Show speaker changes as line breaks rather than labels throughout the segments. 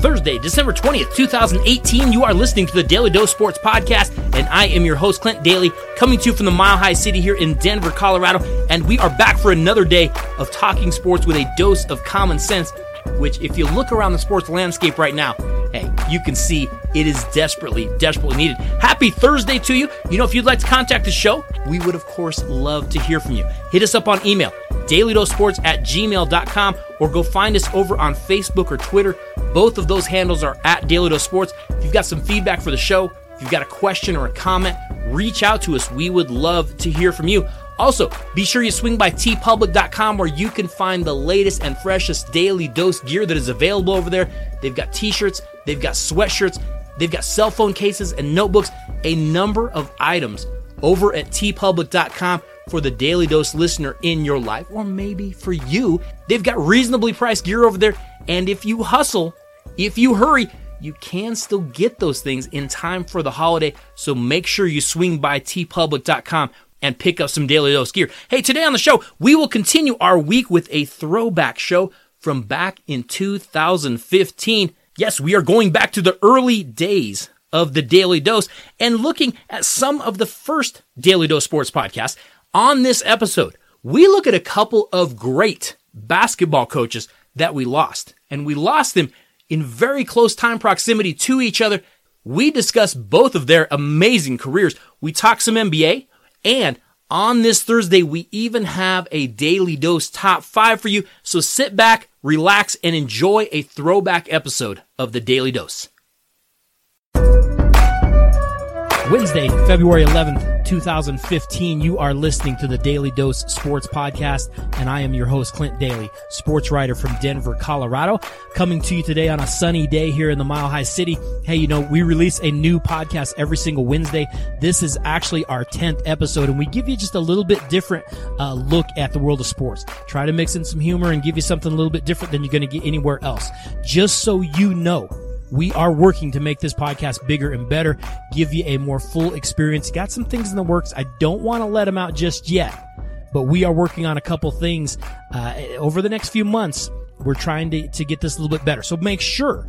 Thursday, December 20th, 2018. You are listening to the Daly Dose Sports Podcast, and I am your host, Clint Daly, coming to you from the Mile High City here in Denver, Colorado. And we are back for another day of talking sports with a dose of common sense, which, if you look around the sports landscape right now, hey, you can see it is desperately, desperately needed. Happy Thursday to you. You know, if you'd like to contact the show, we would, of course, love to hear from you. Hit us up on email, dailydosports at gmail.com, or go find us over on Facebook or Twitter. Both of those handles are at Daly Dose Sports. If you've got some feedback for the show, if you've got a question or a comment, reach out to us. We would love to hear from you. Also, be sure you swing by teepublic.com where you can find the latest and freshest Daly dose gear that is available over there. They've got t shirts, they've got sweatshirts, they've got cell phone cases and notebooks, a number of items over at teepublic.com for the Daly dose listener in your life, or maybe for you. They've got reasonably priced gear over there, and if you hustle, if you hurry, you can still get those things in time for the holiday. So make sure you swing by teepublic.com and pick up some Daly dose gear. Hey, today on the show, we will continue our week with a throwback show from back in 2015. Yes, we are going back to the early days of the Daly Dose and looking at some of the first Daly Dose sports podcasts. On this episode, we look at a couple of great basketball coaches that we lost, and we lost them in very close time proximity to each other. We discuss both of their amazing careers. We talk some NBA, and on this Thursday, we even have a Daly dose top five for you. So sit back, relax, and enjoy a throwback episode of the Daly Dose. Wednesday, February 11th, 2015. You are listening to the Daly Dose Sports Podcast, and I am your host, Clint Daly, sports writer from Denver, Colorado, coming to you today on a sunny day here in the Mile High City. Hey, you know, we release a new podcast every single Wednesday. This is actually our 10th episode, and we give you just a little bit different uh, look at the world of sports. Try to mix in some humor and give you something a little bit different than you're going to get anywhere else. Just so you know, we are working to make this podcast bigger and better, give you a more full experience. Got some things in the works. I don't want to let them out just yet, but we are working on a couple things uh, over the next few months. We're trying to, to get this a little bit better. So make sure,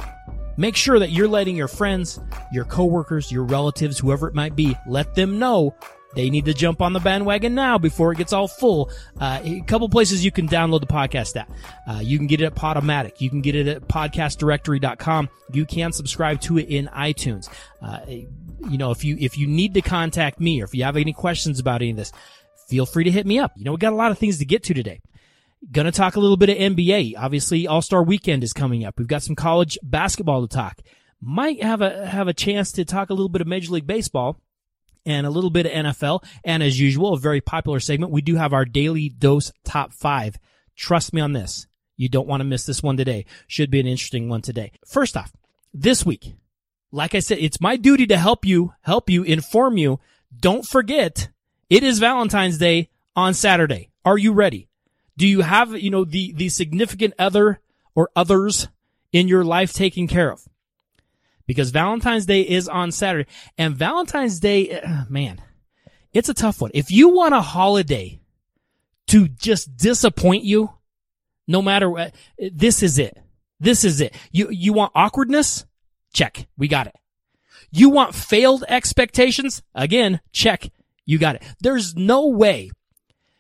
make sure that you're letting your friends, your coworkers, your relatives, whoever it might be, let them know they need to jump on the bandwagon now before it gets all full. Uh, a couple places you can download the podcast at. Uh, you can get it at Podomatic. You can get it at podcastdirectory.com. You can subscribe to it in iTunes. Uh, you know, if you, if you need to contact me or if you have any questions about any of this, feel free to hit me up. You know, we got a lot of things to get to today. Gonna talk a little bit of NBA. Obviously, All-Star Weekend is coming up. We've got some college basketball to talk. Might have a, have a chance to talk a little bit of Major League Baseball and a little bit of NFL. And as usual, a very popular segment. We do have our Daly dose top five. Trust me on this. You don't want to miss this one today. Should be an interesting one today. First off, this week, like I said, it's my duty to help you, help you, inform you. Don't forget, it is Valentine's Day on Saturday. Are you ready? Do you have, you know, the, the significant other or others in your life taken care of? Because Valentine's Day is on Saturday and Valentine's Day, uh, man, it's a tough one. If you want a holiday to just disappoint you, no matter what, this is it. This is it. You, you want awkwardness? Check. We got it. You want failed expectations? Again, check. You got it. There's no way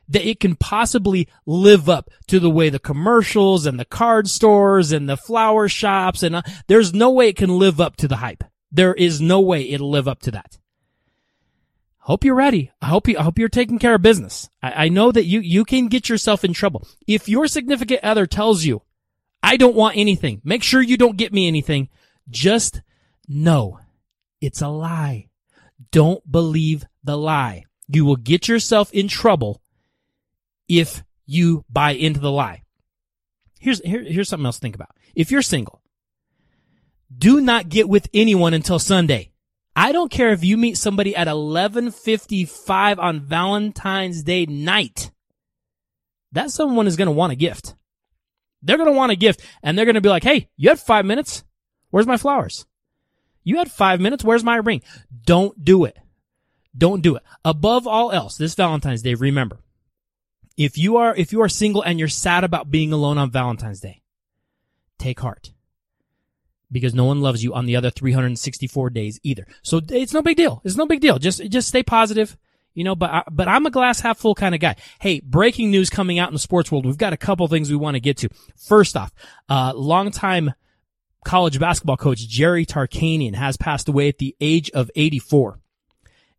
that it can possibly live up to the way the commercials and the card stores and the flower shops and uh, there's no way it can live up to the hype. There is no way it'll live up to that. Hope you're ready. I hope you, I hope you're taking care of business. I, I know that you, you can get yourself in trouble. If your significant other tells you, I don't want anything, make sure you don't get me anything. Just know it's a lie. Don't believe the lie. You will get yourself in trouble if you buy into the lie. Here's, here, here's something else to think about. If you're single, do not get with anyone until Sunday. I don't care if you meet somebody at 11:55 on Valentine's Day night. That someone is going to want a gift. They're going to want a gift and they're going to be like, "Hey, you had 5 minutes. Where's my flowers? You had 5 minutes. Where's my ring?" Don't do it. Don't do it. Above all else, this Valentine's Day, remember, if you are, if you are single and you're sad about being alone on Valentine's Day, take heart. because no one loves you on the other 364 days either. So it's no big deal. It's no big deal. Just, just stay positive. You know, but I, but I'm a glass half full kind of guy. Hey, breaking news coming out in the sports world. We've got a couple things we want to get to. First off, uh, longtime college basketball coach Jerry Tarkanian has passed away at the age of 84.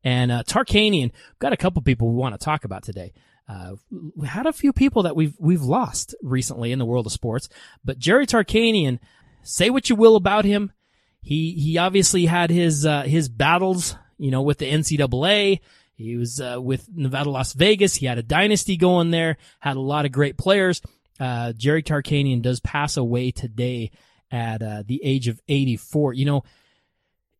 And uh, Tarkanian, got a couple people we want to talk about today. Uh, we had a few people that we've we've lost recently in the world of sports, but Jerry Tarkanian, say what you will about him, he he obviously had his uh, his battles, you know, with the NCAA. He was uh, with Nevada, Las Vegas. He had a dynasty going there. Had a lot of great players. Uh, Jerry Tarkanian does pass away today at uh, the age of 84. You know,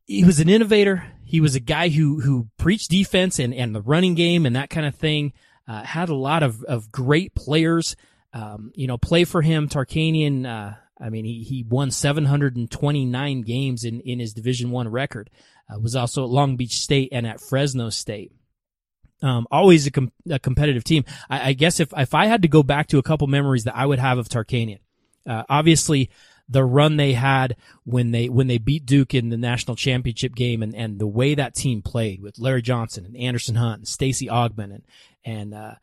he was an innovator. He was a guy who who preached defense and and the running game and that kind of thing. Uh, had a lot of of great players. Um, you know, play for him. Tarkanian. Uh, I mean, he he won 729 games in in his Division One record. Uh, was also at Long Beach State and at Fresno State. Um, always a, com- a, competitive team. I, I, guess if if I had to go back to a couple memories that I would have of Tarkanian, uh, obviously the run they had when they when they beat Duke in the national championship game and, and the way that team played with Larry Johnson and Anderson Hunt and Stacy Augmon and and uh,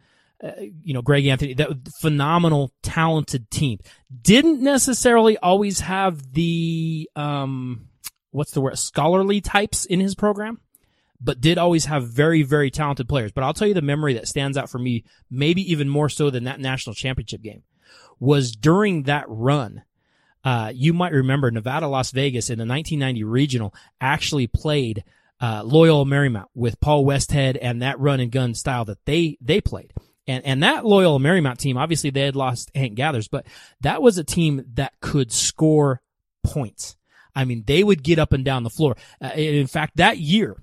uh, you know Greg Anthony that phenomenal talented team. Didn't necessarily always have the um what's the word scholarly types in his program but did always have very very talented players. But I'll tell you the memory that stands out for me maybe even more so than that national championship game was during that run uh, you might remember Nevada, Las Vegas in the 1990 regional actually played uh, Loyola Marymount with Paul Westhead and that run and gun style that they they played. And and that Loyola Marymount team, obviously they had lost Hank Gathers, but that was a team that could score points. I mean, they would get up and down the floor. Uh, in fact, that year,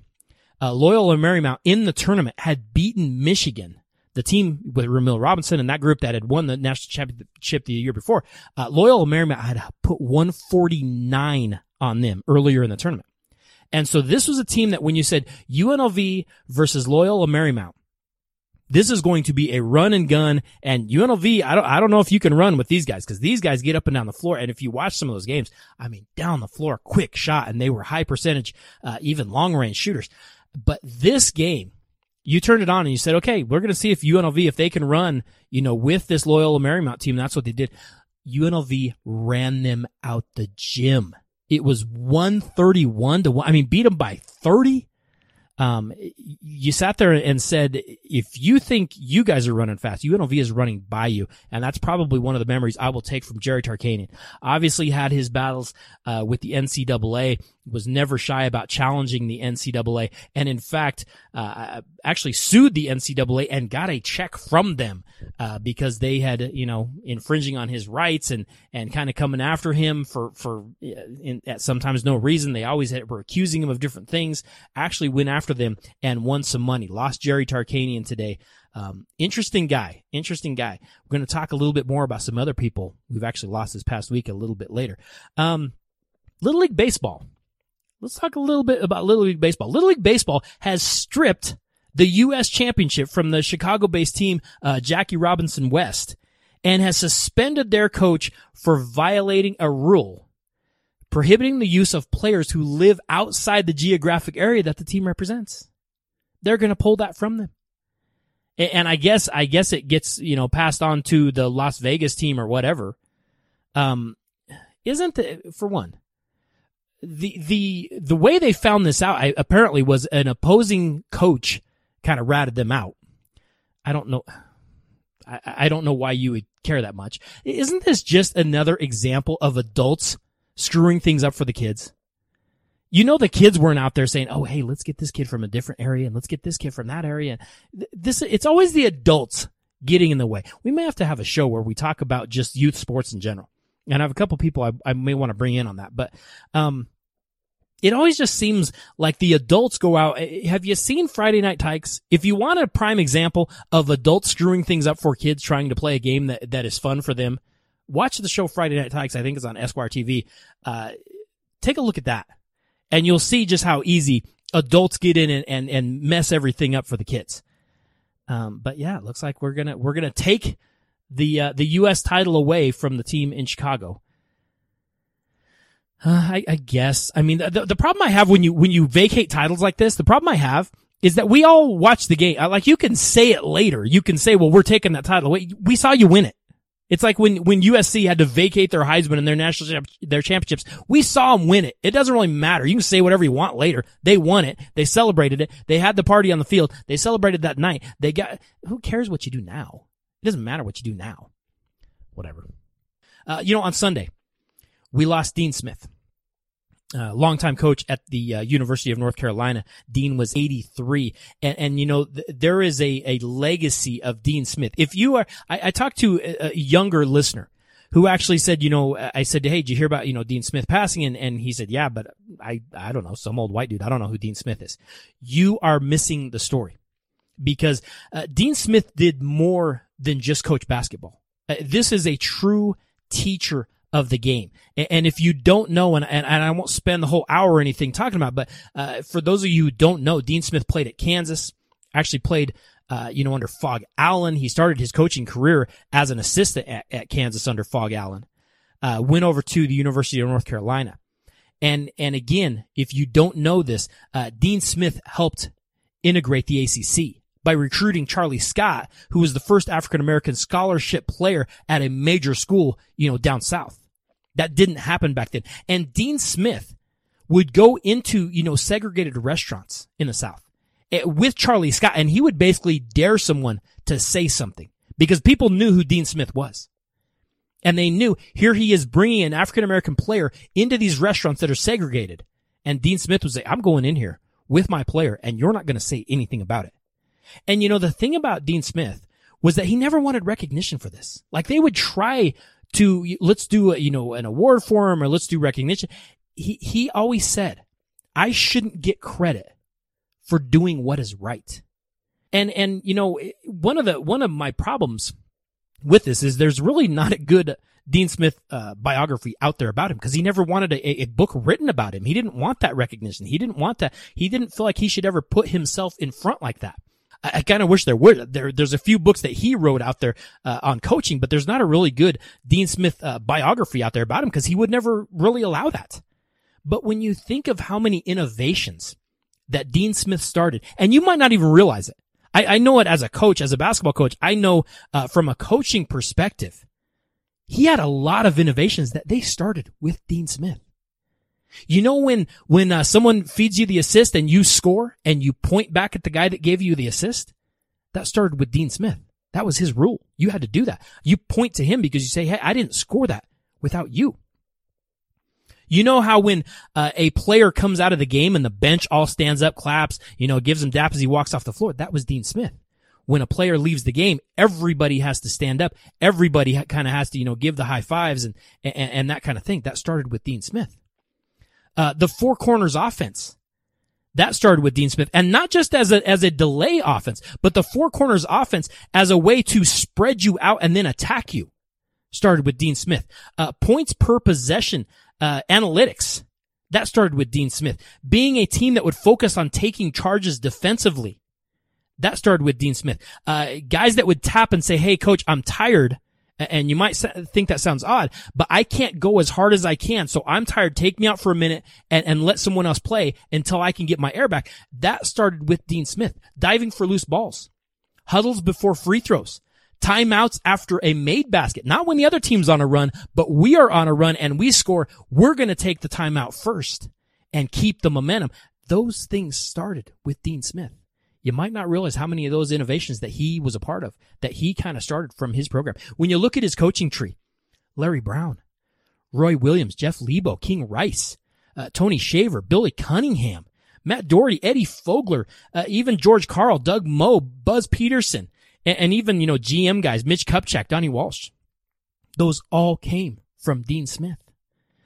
uh, Loyola Marymount in the tournament had beaten Michigan the team with Rumeal Robinson and that group that had won the national championship the year before, uh, Loyola Marymount had put 149 on them earlier in the tournament. And so this was a team that when you said UNLV versus Loyola Marymount, this is going to be a run and gun and UNLV, I don't, I don't know if you can run with these guys because these guys get up and down the floor. And if you watch some of those games, I mean, down the floor, quick shot and they were high percentage, uh, even long range shooters. But this game, you turned it on and you said, okay, we're going to see if UNLV, if they can run, you know, with this Loyola Marymount team. That's what they did. UNLV ran them out the gym. It was 131 to one. I mean, beat them by 30 um, you sat there and said, if you think you guys are running fast, UNLV is running by you. And that's probably one of the memories I will take from Jerry Tarkanian. Obviously had his battles, uh, with the NCAA, was never shy about challenging the NCAA. And in fact, uh, actually sued the NCAA and got a check from them, uh, because they had, you know, infringing on his rights and, and kind of coming after him for, for, in, at sometimes no reason. They always had, were accusing him of different things, actually went after after them and won some money. Lost Jerry Tarkanian today. Um, interesting guy. Interesting guy. We're going to talk a little bit more about some other people we've actually lost this past week a little bit later. Um, Little League Baseball. Let's talk a little bit about Little League Baseball. Little League Baseball has stripped the U.S. championship from the Chicago-based team, uh, Jackie Robinson West, and has suspended their coach for violating a rule prohibiting the use of players who live outside the geographic area that the team represents. They're going to pull that from them. And I guess, I guess it gets, you know, passed on to the Las Vegas team or whatever. Um, isn't the, for one, the, the, the way they found this out I, apparently was an opposing coach kind of ratted them out. I don't know. I, I don't know why you would care that much. Isn't this just another example of adults screwing things up for the kids. You know, the kids weren't out there saying, "Oh, hey, let's get this kid from a different area and let's get this kid from that area." This, it's always the adults getting in the way. We may have to have a show where we talk about just youth sports in general. And I have a couple people I, I may want to bring in on that, but, um, it always just seems like the adults go out. Eh, have you seen Friday Night Tykes? If you want a prime example of adults screwing things up for kids trying to play a game that, that is fun for them, watch the show Friday Night Tykes. I think it's on Esquire TV. Uh, take a look at that and you'll see just how easy adults get in and, and, and mess everything up for the kids. Um, but yeah, it looks like we're gonna, we're gonna take the, uh, the U.S. title away from the team in Chicago. Uh, I, I, guess. I mean, the, the problem I have when you, when you vacate titles like this, the problem I have is that we all watch the game. Like you can say it later. You can say, well, we're taking that title away. We saw you win it. It's like when, when USC had to vacate their Heisman and their national, their championships. We saw them win it. It doesn't really matter. You can say whatever you want later. They won it. They celebrated it. They had the party on the field. They celebrated that night. They got, who cares what you do now? It doesn't matter what you do now. Whatever. Uh, you know, on Sunday, we lost Dean Smith uh, longtime coach at the uh, University of North Carolina. Dean was 83. And, and you know, th- there is a, a legacy of Dean Smith. If you are, I, I talked to a, a, younger listener who actually said, you know, I said, Hey, did you hear about, you know, Dean Smith passing? And, and he said, yeah, but I, I don't know, some old white dude. I don't know who Dean Smith is. You are missing the story because uh, Dean Smith did more than just coach basketball. Uh, this is a true teacher of the game. And, if you don't know, and, and, I won't spend the whole hour or anything talking about, but uh, for those of you who don't know, Dean Smith played at Kansas, actually played, uh, you know, under Phog Allen. He started his coaching career as an assistant at, at Kansas under Phog Allen. Uh, went over to the University of North Carolina. And, and again, if you don't know this, uh, Dean Smith helped integrate the ACC by recruiting Charlie Scott, who was the first African American scholarship player at a major school, you know, down south. That didn't happen back then. And Dean Smith would go into, you know, segregated restaurants in the South eh, with Charlie Scott and he would basically dare someone to say something because people knew who Dean Smith was. And they knew here he is bringing an African American player into these restaurants that are segregated. And Dean Smith would say, I'm going in here with my player and you're not going to say anything about it. And you know, the thing about Dean Smith was that he never wanted recognition for this. Like they would try to let's do a, you know an award for him or let's do recognition. He he always said, I shouldn't get credit for doing what is right. And and you know one of the one of my problems with this is there's really not a good Dean Smith uh, biography out there about him because he never wanted a, a, book written about him. He didn't want that recognition. He didn't want that. He didn't feel like he should ever put himself in front like that. I, I kind of wish there were. There, there's a few books that he wrote out there uh, on coaching, but there's not a really good Dean Smith uh, biography out there about him because he would never really allow that. But when you think of how many innovations that Dean Smith started, and you might not even realize it. I, I know it as a coach, as a basketball coach. I know uh, from a coaching perspective, he had a lot of innovations that they started with Dean Smith. You know when when uh, someone feeds you the assist and you score and you point back at the guy that gave you the assist? That started with Dean Smith. That was his rule. You had to do that. You point to him because you say, "Hey, I didn't score that without you." You know how when uh, a player comes out of the game and the bench all stands up, claps, you know, gives him dap as he walks off the floor. That was Dean Smith. When a player leaves the game, everybody has to stand up. Everybody kind of has to, you know, give the high fives and, and and that kind of thing. That started with Dean Smith. Uh, the four corners offense. That started with Dean Smith and not just as a, as a delay offense, but the four corners offense as a way to spread you out and then attack you started with Dean Smith. Uh, points per possession, uh, analytics. That started with Dean Smith. Being a team that would focus on taking charges defensively. That started with Dean Smith. Uh, guys that would tap and say, Hey, coach, I'm tired. And you might think that sounds odd, but I can't go as hard as I can. So I'm tired. Take me out for a minute and, and let someone else play until I can get my air back. That started with Dean Smith diving for loose balls, huddles before free throws, timeouts after a made basket. Not when the other team's on a run, but we are on a run and we score. We're going to take the timeout first and keep the momentum. Those things started with Dean Smith you might not realize how many of those innovations that he was a part of, that he kind of started from his program. When you look at his coaching tree, Larry Brown, Roy Williams, Jeff Lebo, King Rice, uh, Tony Shaver, Billy Cunningham, Matt Doherty, Eddie Fogler, uh, even George Karl, Doug Moe, Buzz Peterson, and, and, even, you know, GM guys, Mitch Kupchak, Donnie Walsh. Those all came from Dean Smith.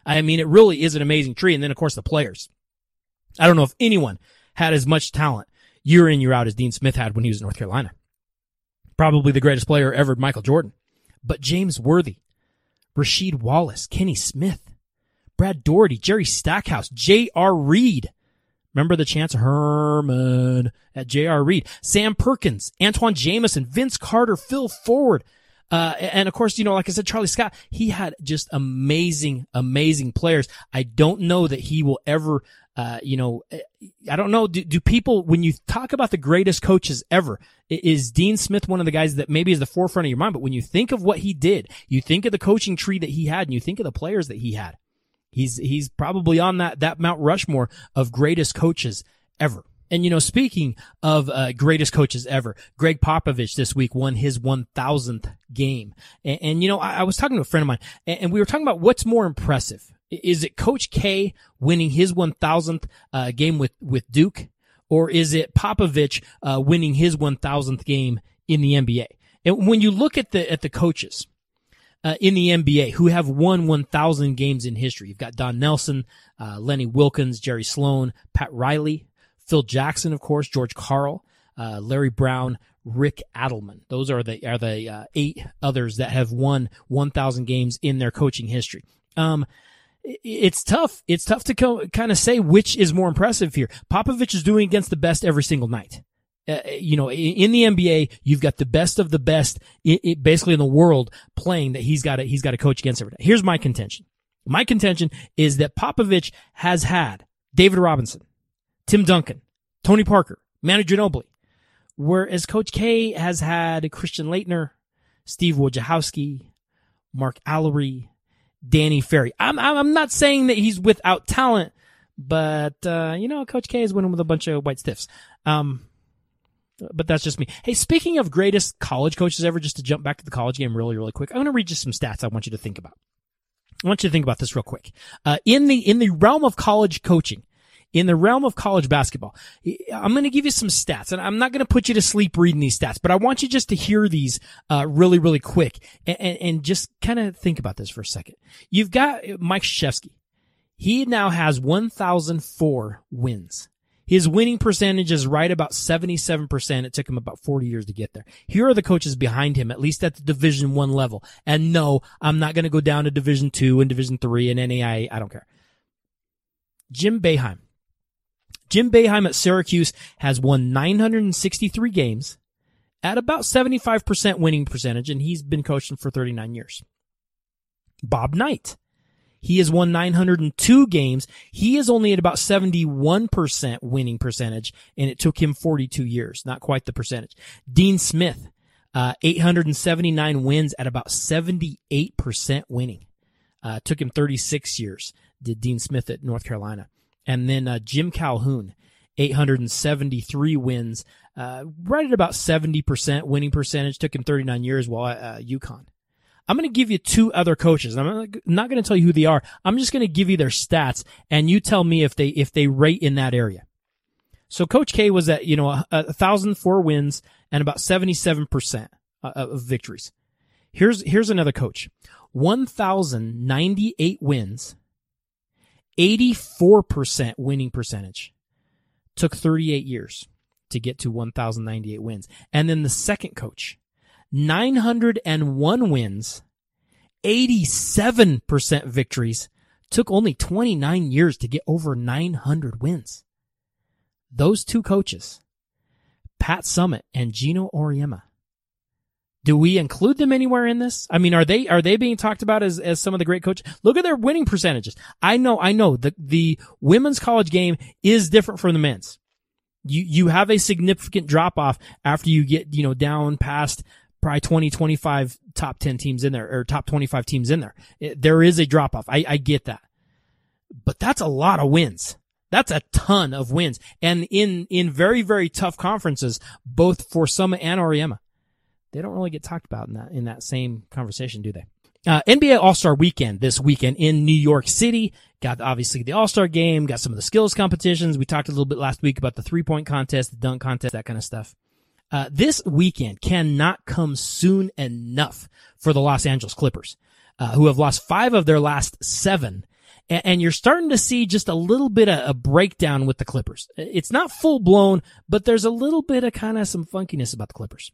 I mean, it really is an amazing tree. And then, of course, the players. I don't know if anyone had as much talent year in, year out as Dean Smith had when he was in North Carolina. Probably the greatest player ever, Michael Jordan. But James Worthy, Rasheed Wallace, Kenny Smith, Brad Daugherty, Jerry Stackhouse, J.R. Reid. Remember the chance Herman at J.R. Reid, Sam Perkins, Antawn Jamison, Vince Carter, Phil Ford, Uh, and of course, you know, like I said, Charlie Scott, he had just amazing, amazing players. I don't know that he will ever, uh, you know, I don't know. Do, do people, when you talk about the greatest coaches ever, is Dean Smith one of the guys that maybe is the forefront of your mind? But when you think of what he did, you think of the coaching tree that he had and you think of the players that he had. He's, he's probably on that, that Mount Rushmore of greatest coaches ever. And you know, speaking of uh, greatest coaches ever, Gregg Popovich this week won his 1000th game. And, and you know, I, I, was talking to a friend of mine, and, and, we were talking about what's more impressive. Is it Coach K winning his 1000th uh, game with with Duke, or is it Popovich uh, winning his 1000th game in the NBA? And when you look at the at the coaches, uh, in the NBA who have won 1,000 games in history. You've got Don Nelson, uh, Lenny Wilkens, Jerry Sloan, Pat Riley, Phil Jackson, of course, George Karl, uh, Larry Brown, Rick Adelman. Those are the are the uh, eight others that have won 1,000 games in their coaching history. Um, it's tough. It's tough to co- kind of say which is more impressive here. Popovich is doing against the best every single night. Uh, you know, in the NBA, you've got the best of the best, it, it basically in the world playing that he's got to, he's got to coach against every day. Here's my contention. My contention is that Popovich has had David Robinson, Tim Duncan, Tony Parker, Manu Ginobili. Whereas Coach K has had Christian Laettner, Steve Wojciechowski, Mark Alarie, Danny Ferry. I'm, I'm not saying that he's without talent, but, uh, you know, Coach K is winning with a bunch of white stiffs. Um, but that's just me. Hey, speaking of greatest college coaches ever, just to jump back to the college game really, really quick, I'm going to read you some stats I want you to think about. I want you to think about this real quick. Uh, in the, in the realm of college coaching, in the realm of college basketball, I'm going to give you some stats and I'm not going to put you to sleep reading these stats, but I want you just to hear these, uh, really, really quick and, and, just kind of think about this for a second. You've got Mike Krzyzewski. He now has 1,004 wins. His winning percentage is right about 77%. It took him about 40 years to get there. Here are the coaches behind him, at least at the division one level. And no, I'm not going to go down to division two and division three and NAIA. I don't care. Jim Boeheim. Jim Boeheim at Syracuse has won 963 games at about 75% winning percentage, and he's been coaching for 39 years. Bob Knight. He has won 902 games. He is only at about 71% winning percentage, and it took him 42 years. Not quite the percentage. Dean Smith, uh, 879 wins at about 78% winning. Uh, took him 36 years, did Dean Smith at North Carolina. And then uh, Jim Calhoun, 873 wins, uh, right at about 70% winning percentage. Took him 39 years while at uh, UConn. I'm going to give you two other coaches. I'm not going to tell you who they are. I'm just going to give you their stats, and you tell me if they if they rate in that area. So Coach K was at you know a, thousand four wins and about 77 percent uh, of victories. Here's here's another coach, 1,098 wins 84% winning percentage. Took 38 years to get to 1,098 wins. And then the second coach, 901 wins, 87% victories, took only 29 years to get over 900 wins. Those two coaches, Pat Summitt and Geno Auriemma, do we include them anywhere in this? I mean, are they, are they being talked about as, as some of the great coaches? Look at their winning percentages. I know, I know the, the women's college game is different from the men's. You, you have a significant drop off after you get, you know, down past probably 20, 25 top 10 teams in there or top 25 teams in there. It, there is a drop off. I, I get that, but that's a lot of wins. That's a ton of wins. And in, in very, very tough conferences, both for Summitt and Auriemma they don't really get talked about in that in that same conversation, do they? Uh, NBA All Star Weekend this weekend in New York City. Got obviously the All Star Game. Got some of the skills competitions. We talked a little bit last week about the three point contest, the dunk contest, that kind of stuff. Uh, this weekend cannot come soon enough for the Los Angeles Clippers, uh, who have lost five of their last seven. And, and you're starting to see just a little bit of a breakdown with the Clippers. It's not full blown, but there's a little bit of kind of some funkiness about the Clippers.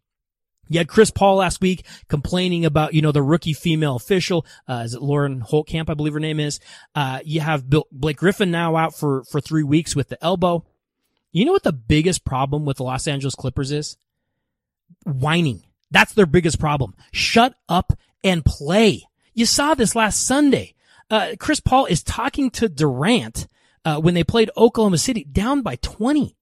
You had Chris Paul last week complaining about, you know, the rookie female official. Uh, is it Lauren Holtkamp? I believe her name is. Uh, you have Bill, Blake Griffin now out for, for three weeks with the elbow. You know what the biggest problem with the Los Angeles Clippers is? Whining. That's their biggest problem. Shut up and play. You saw this last Sunday. Uh, Chris Paul is talking to Durant, uh, when they played Oklahoma City down by 20.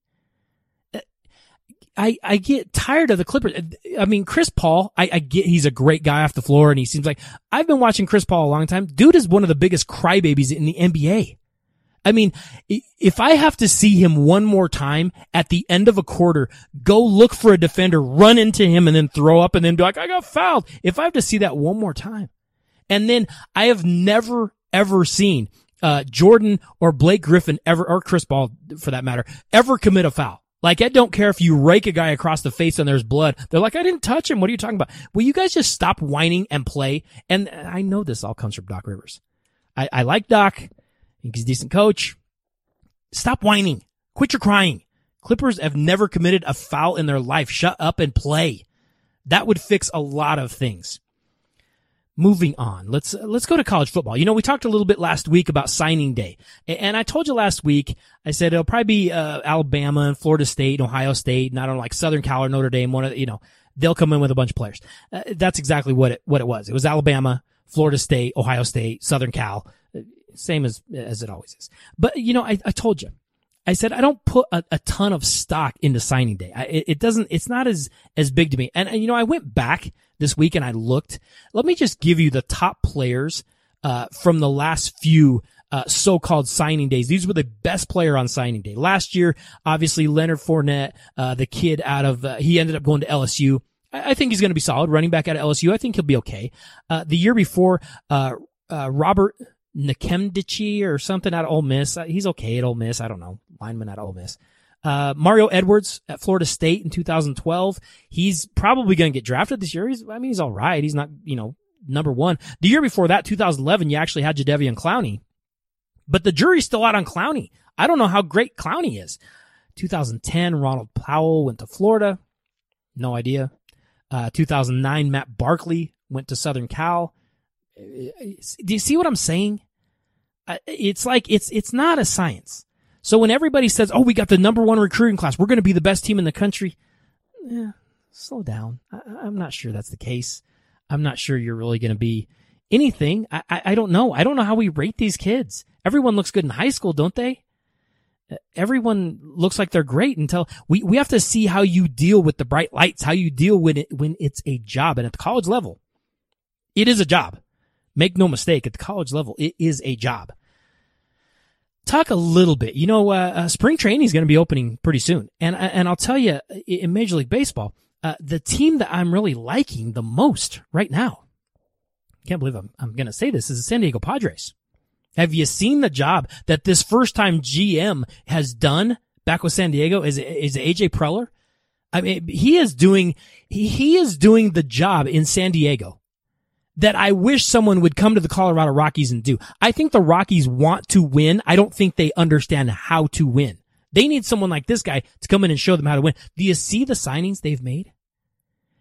I, I get tired of the Clippers. I mean, Chris Paul, I, I get he's a great guy off the floor and he seems like I've been watching Chris Paul a long time. Dude is one of the biggest crybabies in the NBA. I mean, if I have to see him one more time at the end of a quarter, go look for a defender, run into him and then throw up and then be like, I got fouled. If I have to see that one more time. And then I have never ever seen, uh, Jordan or Blake Griffin ever, or Chris Paul for that matter, ever commit a foul. Like, I don't care if you rake a guy across the face and there's blood. They're like, I didn't touch him. What are you talking about? Will you guys just stop whining and play? And I know this all comes from Doc Rivers. I, I like Doc. He's a decent coach. Stop whining. Quit your crying. Clippers have never committed a foul in their life. Shut up and play. That would fix a lot of things moving on. Let's let's go to college football. You know, we talked a little bit last week about signing day, and I told you last week. I said it'll probably be uh, Alabama and Florida State, and Ohio State, don't know, like Southern Cal or Notre Dame. One of you know, they'll come in with a bunch of players. Uh, that's exactly what it what it was. It was Alabama, Florida State, Ohio State, Southern Cal, uh, same as as it always is. But you know, I, I told you. I said I don't put a, a ton of stock into signing day. I, it, doesn't. It's not as as big to me. And, and you know, I went back this week and I looked. Let me just give you the top players uh, from the last few uh, so-called signing days. These were the best player on signing day. Last year, obviously Leonard Fournette, uh, the kid out of, uh, he ended up going to LSU. I, I think he's going to be solid running back out of LSU. I think he'll be okay. Uh, the year before, uh, Robert Nkemdiche or something out of Ole Miss. he's okay at Ole Miss. I don't know. Lineman at Ole Miss. Uh, Mario Edwards at Florida State in 2012. He's probably going to get drafted this year. He's, I mean, he's all right. He's not, you know, number one. The year before that, 2011, you actually had Jadeveon Clowney, but the jury's still out on Clowney. I don't know how great Clowney is. 2010, Ronald Powell went to Florida. No idea. Uh, 2009, Matt Barkley went to Southern Cal. Do you see what I'm saying? Uh, it's like, it's, it's not a science. So when everybody says, "Oh, we got the number one recruiting class, we're going to be the best team in the country," yeah, slow down. I, am not sure that's the case. I'm not sure you're really going to be anything. I, I, I don't know. I don't know how we rate these kids. Everyone looks good in high school, don't they? Everyone looks like they're great until we, we have to see how you deal with the bright lights, how you deal with it when it's a job. And at the college level, it is a job. Make no mistake, at the college level, it is a job talk a little bit. You know, uh, uh, spring training is going to be opening pretty soon, and uh, and I'll tell you, in Major League Baseball, uh, the team that I'm really liking the most right now, can't believe I'm I'm going to say this, is the San Diego Padres. Have you seen the job that this first time GM has done back with San Diego? Is is AJ Preller? I mean, he is doing he, he is doing the job in San Diego that I wish someone would come to the Colorado Rockies and do. I think the Rockies want to win. I don't think they understand how to win. They need someone like this guy to come in and show them how to win. Do you see the signings they've made?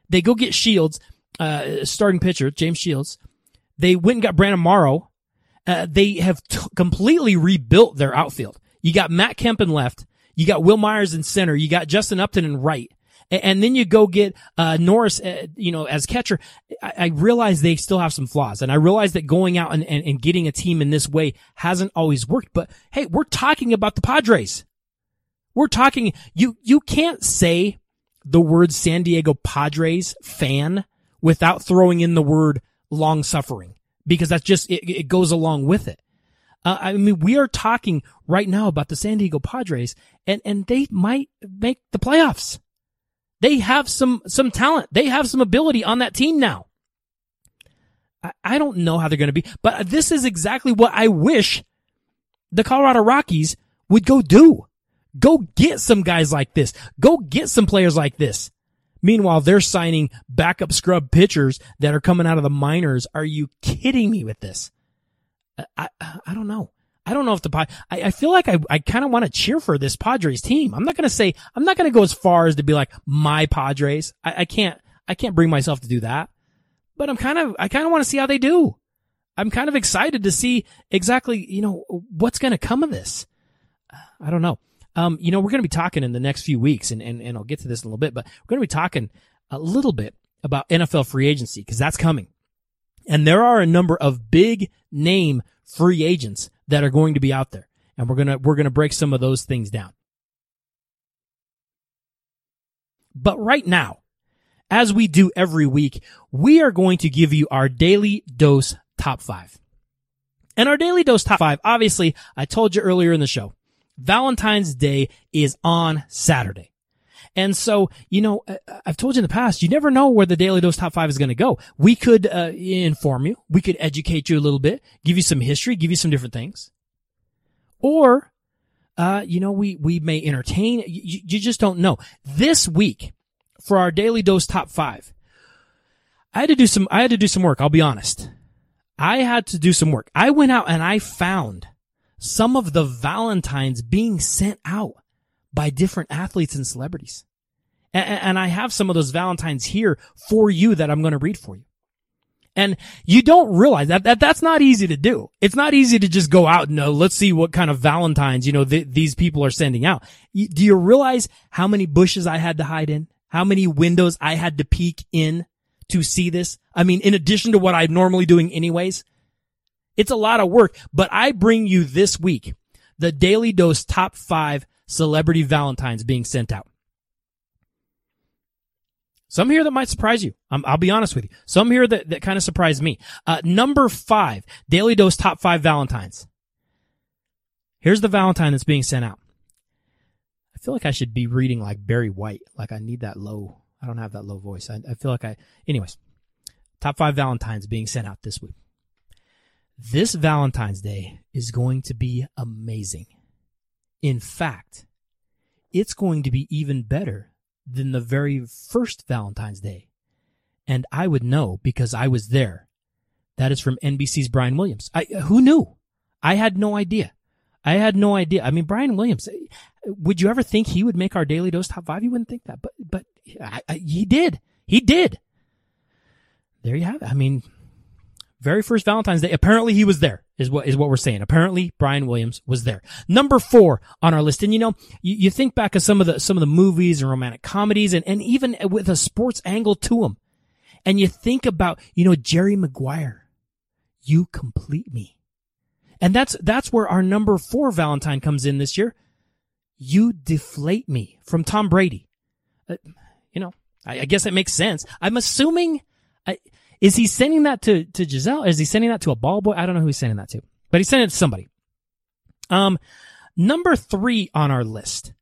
They go get Shields, uh, starting pitcher, James Shields. They went and got Brandon Morrow. Uh, they have t- completely rebuilt their outfield. You got Matt Kemp in left. You got Wil Myers in center. You got Justin Upton in right and then you go get uh, Norris, uh, you know, as catcher. I, I, realize they still have some flaws, and I realize that going out and, and, and getting a team in this way hasn't always worked. But hey, we're talking about the Padres. We're talking. You you can't say the word San Diego Padres fan without throwing in the word long suffering because that's just it, it goes along with it. Uh, I mean, we are talking right now about the San Diego Padres, and and they might make the playoffs. They have some, some talent. They have some ability on that team now. I, I don't know how they're going to be, but this is exactly what I wish the Colorado Rockies would go do. Go get some guys like this. Go get some players like this. Meanwhile, they're signing backup scrub pitchers that are coming out of the minors. Are you kidding me with this? I, I, I don't know. I don't know if the I, I feel like I, I kind of want to cheer for this Padres team. I'm not going to say, I'm not going to go as far as to be like my Padres. I, I can't, I can't bring myself to do that, but I'm kind of, I kind of want to see how they do. I'm kind of excited to see exactly, you know, what's going to come of this. I don't know. Um, you know, we're going to be talking in the next few weeks and, and, and I'll get to this in a little bit, but we're going to be talking a little bit about NFL free agency because that's coming. And there are a number of big name free agents that are going to be out there. And we're going to, we're going to break some of those things down. But right now, as we do every week, we are going to give you our Daly dose top five. And our Daly dose top five, obviously, I told you earlier in the show, Valentine's Day is on Saturday. And so, you know, I've told you in the past, you never know where the Daly Dose Top 5 is going to go. We could uh, inform you. We could educate you a little bit, give you some history, give you some different things. Or, uh, you know, we, we may entertain. You, you just don't know. This week, for our Daly Dose Top 5, I had to do some, I had to do some work. I'll be honest. I had to do some work. I went out and I found some of the Valentines being sent out by different athletes and celebrities. And, and I have some of those Valentines here for you that I'm going to read for you. And you don't realize that, that that's not easy to do. It's not easy to just go out and uh, let's see what kind of Valentines, you know, th- these people are sending out. Y- do you realize how many bushes I had to hide in? How many windows I had to peek in to see this? I mean, in addition to what I'm normally doing anyways, it's a lot of work, but I bring you this week the Daly Dose top five celebrity Valentines being sent out. Some here that might surprise you. i will be honest with you. Some here that, that kind of surprised me. Uh, number five, Daly Dose top five Valentines. Here's the Valentine that's being sent out. I feel like I should be reading like Barry White. Like I need that low. I don't have that low voice. I, I feel like I, anyways, top five Valentines being sent out this week. This Valentine's Day is going to be amazing. In fact, it's going to be even better than the very first Valentine's Day. And I would know because I was there. That is from NBC's Brian Williams. I, who knew? I had no idea. I had no idea. I mean, Brian Williams, would you ever think he would make our Daly dose top five? You wouldn't think that, but, but I, I, he did. He did. There you have it. I mean, very first Valentine's Day. Apparently he was there is what, is what we're saying. Apparently Brian Williams was there. Number four on our list. And you know, you, you think back of some of the, some of the movies and romantic comedies and, and even with a sports angle to them. And you think about, you know, Jerry Maguire. You complete me. And that's, that's where our number four Valentine comes in this year. You deflate me from Tom Brady. Uh, you know, I, I guess it makes sense. I'm assuming, I, is he sending that to, to Gisele? Is he sending that to a ball boy? I don't know who he's sending that to, but he's sending it to somebody. Um, number three on our list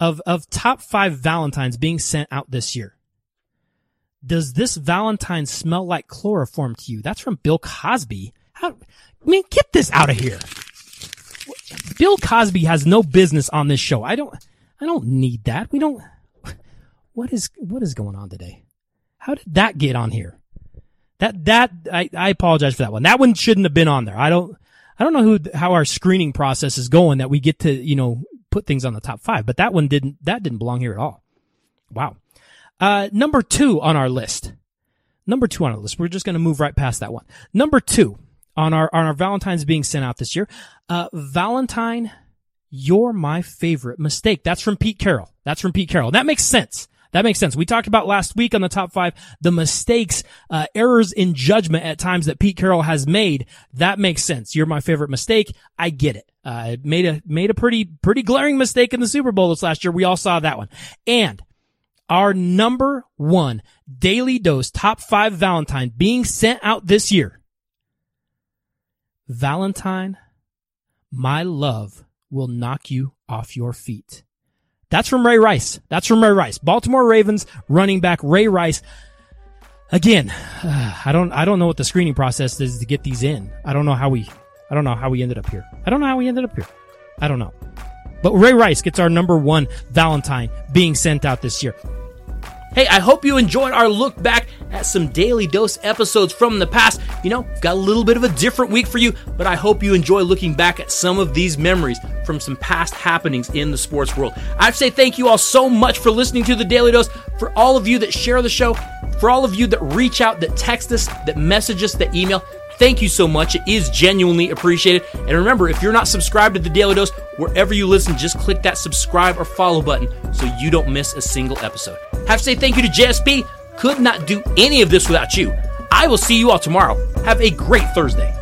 of, of top five Valentines being sent out this year. Does this Valentine smell like chloroform to you? That's from Bill Cosby. How, I mean, get this out of here. Bill Cosby has no business on this show. I don't, I don't need that. We don't, what is, what is going on today? How did that get on here? That that I, I apologize for that one. That one shouldn't have been on there. I don't I don't know who how our screening process is going that we get to you know put things on the top five, but that one didn't that didn't belong here at all. Wow. Uh, number two on our list. Number two on our list. We're just going to move right past that one. Number two on our on our Valentine's being sent out this year. Uh, Valentine, you're my favorite mistake. That's from Pete Carroll. That's from Pete Carroll. That makes sense. That makes sense. We talked about last week on the top five, the mistakes, uh, errors in judgment at times that Pete Carroll has made. That makes sense. You're my favorite mistake. I get it. Uh, made a, made a pretty, pretty glaring mistake in the Super Bowl this last year. We all saw that one. And our number one Daly dose top five Valentine being sent out this year. Valentine, my love will knock you off your feet. That's from Ray Rice. That's from Ray Rice. Baltimore Ravens running back Ray Rice. Again, I don't, I don't know what the screening process is to get these in. I don't know how we, I don't know how we ended up here. I don't know how we ended up here. I don't know. But Ray Rice gets our number one Valentine being sent out this year. Hey, I hope you enjoyed our look back at some Daly Dose episodes from the past. You know, got a little bit of a different week for you, but I hope you enjoy looking back at some of these memories from some past happenings in the sports world. I'd say thank you all so much for listening to the Daly Dose, for all of you that share the show, for all of you that reach out, that text us, that message us, that email. Thank you so much. It is genuinely appreciated. And remember, if you're not subscribed to the Daly Dose, wherever you listen, just click that subscribe or follow button so you don't miss a single episode. Have to say thank you to JSP could not do any of this without you. I will see you all tomorrow. Have a great Thursday.